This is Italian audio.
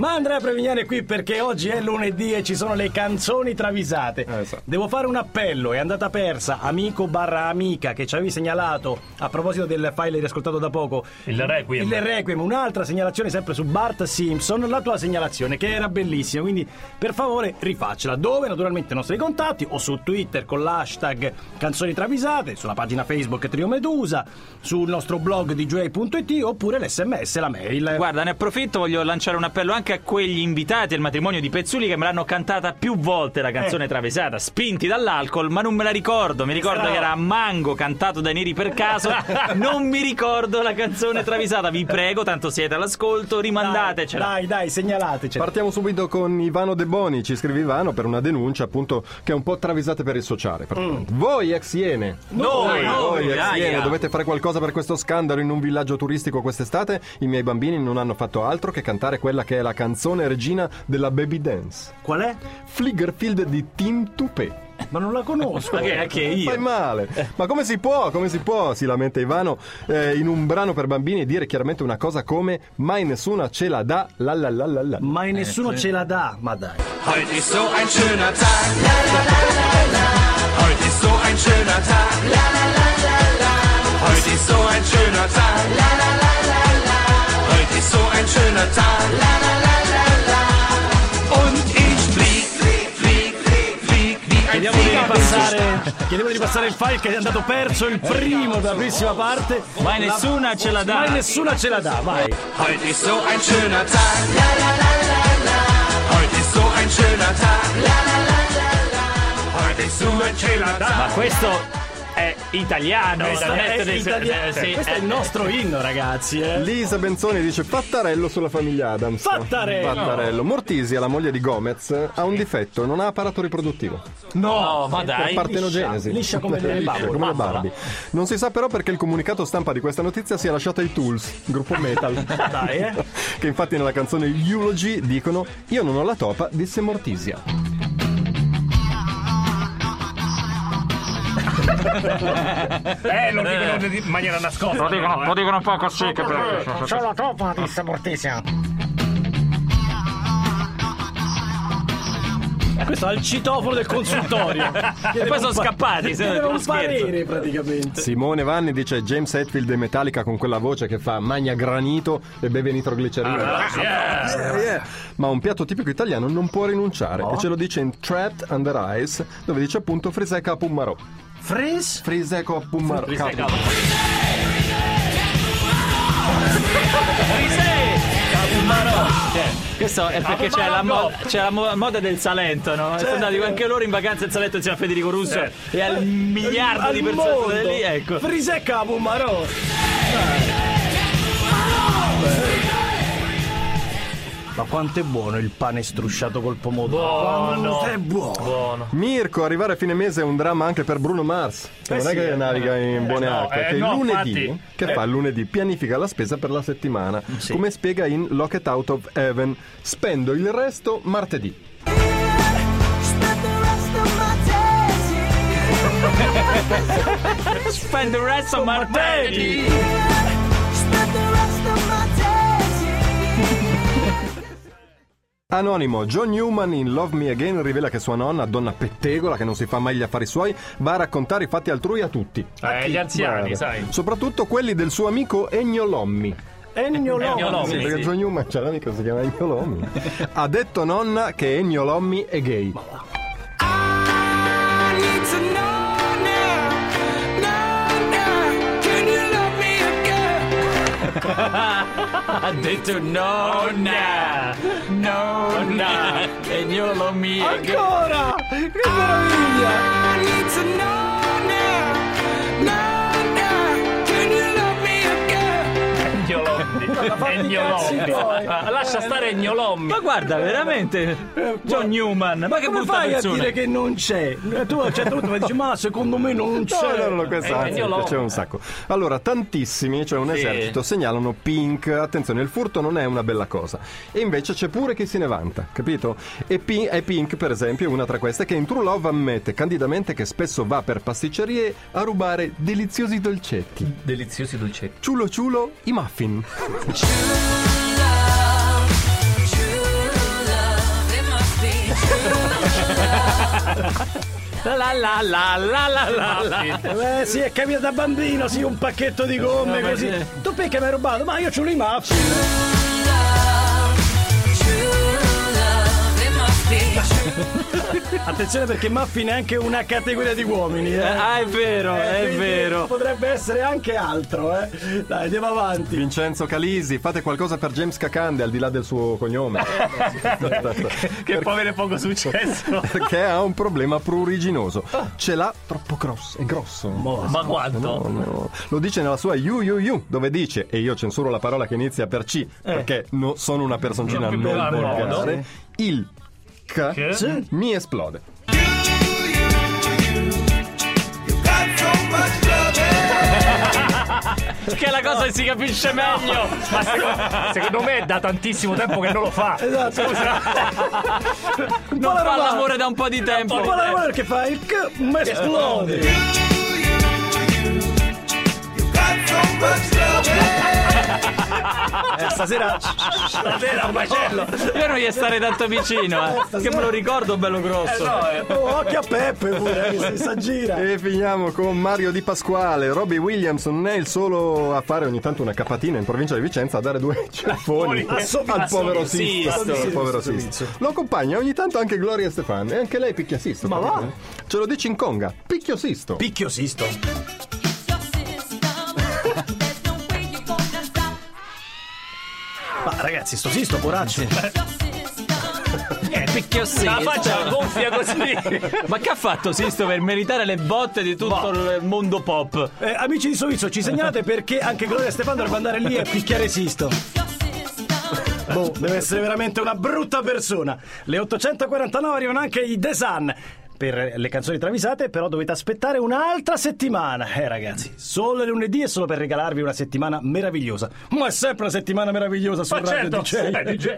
Ma Andrea Prevignano è qui perché oggi è lunedì e ci sono le canzoni travisate. Eh, so. Devo fare un appello, è andata persa, amico barra amica che ci avevi segnalato a proposito del file riascoltato da poco. Il Requiem. Il Requiem, un'altra segnalazione sempre su Bart Simpson, la tua segnalazione che era bellissima, quindi per favore rifaccela. Dove? Naturalmente i nostri contatti o su Twitter con l'hashtag canzoni travisate, sulla pagina Facebook Trio Medusa, sul nostro blog di Joy.it oppure l'SMS, la mail. Guarda, ne approfitto, voglio lanciare un appello anche a quegli invitati al matrimonio di Pezzuli che me l'hanno cantata più volte la canzone Eh. travisata, spinti dall'alcol, ma non me la ricordo. Mi ricordo Bravo. che era Mango, cantato dai neri per caso. non mi ricordo la canzone travisata. Vi prego, tanto siete all'ascolto, rimandatecela. Dai, dai, segnalateci. Partiamo subito con Ivano De Boni, ci scrive Ivano per una denuncia appunto che è un po' travisate per il sociale. praticamente. Voi ex Iene, Noi, voi noi, ex. Iene dovete fare qualcosa per questo scandalo in un villaggio turistico quest'estate. I miei bambini non hanno fatto altro che cantare quella che è la canzone regina della baby dance. Qual è? Fliggerfield di Tim Toupé. Ma non la conosco. Ma che, che io? Fai male. Ma come si può? Come si può? Si lamenta Ivano eh, in un brano per bambini dire chiaramente una cosa come mai nessuna ce la dà la la la la la. Mai nessuno ce la dà, ma dai. Heute ist so ein schöner Tag. La, la, la, la, la. Heute ist so ein schöner ein Chiediamo di, ripassare il file che è andato perso il primo della primissima parte. Mai nessuna ce la dà. Mai nessuna ce la dà, vai. Heute ist so ein schöner Tag. La la la la la. Heute ist so ein schöner Tag. La la la la la. Heute ist so ein schöner Tag. Ma questo è italiano. È, tedesco, italiano. eh, sì, Questo è eh. il nostro inno, ragazzi. Eh. Lisa Benzoni dice Fattarello sulla famiglia Adams. Fattarello! Fattarello. Mortisia, la moglie di Gomez, ha un difetto, non ha apparato riproduttivo. No, ma dai. Partenogenesi. liscia come le Liscia Barbie. come le. Barbie. Non si sa però perché il comunicato stampa di questa notizia sia lasciato ai Tools, gruppo metal. Dai, eh. che infatti nella canzone Eulogy dicono Io non ho la topa, disse Mortisia. Eh, lo dicono in maniera nascosta. Lo dicono, lo dicono un po' così che C'ho la topa, disse Mortisia. Questo è il citofono del consultorio. E poi sono scappati. se- Era un parere praticamente. Simone Vanni dice James Hetfield e Metallica con quella voce che fa magna granito e beve nitroglicerina. Yeah, yeah. Ma un piatto tipico italiano non può rinunciare e ce lo dice in Trapped Under Ice dove dice appunto friseca a Pummarò. Fres? Friseco a Pummarò. Questo è perché c'è la, mo- c'è la mo- moda del Salento, no? Sono andati anche loro in vacanza in Salento insieme a Federico Russo e al miliardo di Al persone mondo. lì, ecco. Frisecca Pumarò. Ma quanto è buono il pane strusciato col pomodoro? Quanto è buono. Mirko, arrivare a fine mese è un dramma anche per Bruno Mars. Che non sì, è che eh. naviga in buone no, acque, eh, che il no, lunedì, infatti. che fa il lunedì, pianifica la spesa per la settimana. Come spiega in Locket Out of Heaven, spendo il resto martedì. Spend the rest of my day. Anonimo, John Newman in Love Me Again rivela che sua nonna, donna pettegola che non si fa mai gli affari suoi, va a raccontare i fatti altrui a tutti. Eh, gli anziani, Bravo. sai. Soprattutto quelli del suo amico Ennio Lommi. Ennio Lommi. Ennio Lommi. Sì, Sì, perché sì. John Newman c'è l'amico che si chiama Ennio Lommi. ha detto nonna che Ennio Lommi è gay. Ha detto nonna, nonna, e io lo mio. Ancora! Che meraviglia! Egnolommi. Ah, Lascia stare Egnolommi. Ma guarda, veramente, John Newman, ma che Come brutta fai a persona. dire che non c'è? Tu a un certo punto mi dici, ma secondo me non No, c'è. no, no, questa Eh, anzi, mi piaceva un sacco. Allora, tantissimi, cioè un esercito, segnalano Pink. Attenzione, il furto non è una bella cosa. E invece c'è pure chi se ne vanta, capito? E Pink, e Pink, per esempio, è una tra queste che in True Love ammette candidamente che spesso va per pasticcerie a rubare deliziosi dolcetti. Deliziosi dolcetti. Ciulo ciulo, i muffin. La la la la la la la. Eh sì, è capito da bambino, sì, un pacchetto di gomme così. Tu perché mi hai rubato? Ma io ce l'ho i maffi. Attenzione perché muffin è anche una categoria di uomini, eh. Ah, è vero, è quindi vero. Potrebbe essere anche altro, eh. Dai, andiamo avanti. Vincenzo Calisi, fate qualcosa per James Cacande al di là del suo cognome. Che può avere poco successo. Perché ha un problema pruriginoso. Ce l'ha troppo grosso. È grosso. Ma quanto? No, no. Lo dice nella sua You You You, dove dice, e io censuro la parola che inizia per C, perché no- sono una personcina Non non, più bel volgare, modo. il C Che? mi esplode. Che è la cosa che si capisce meglio. Ma secondo, secondo me è da tantissimo tempo che non lo fa. Esatto. Non fa l'amore da un po' di tempo. Un po' la guarda che fa il c ma esplode. Stasera Stasera un macello. Io non gli stare tanto vicino, eh. Che me lo ricordo bello grosso. Oh, occhio a Peppe pure, eh, che si s'aggira. E finiamo con Mario Di Pasquale. Robbie Williams non è il solo a fare ogni tanto una capatina in provincia di Vicenza a dare due ceffoni Assomiglia- al povero Sisto. Sisto. al povero Sisto. Lo accompagna ogni tanto anche Gloria Stefan e anche lei picchia Sisto. Ma va? Ce lo dici in conga. Picchio Sisto. Picchio Sisto. Ragazzi, sto Sisto, poraccio. Eh, picchio sì. La faccia gonfia così. Ma che ha fatto Sisto per meritare le botte di tutto il mondo pop? Eh, amici di Sovizio, ci segnalate perché anche Gloria Stefano dovrebbe andare lì a picchiare Sisto. Boh, deve essere veramente una brutta persona. Le 849 arrivano anche i The Sun. Per le canzoni travisate, però dovete aspettare un'altra settimana. Eh, ragazzi, solo lunedì è solo per regalarvi una settimana meravigliosa. Ma è sempre una settimana meravigliosa su Ma Radio certo, DJ. eh, DJ.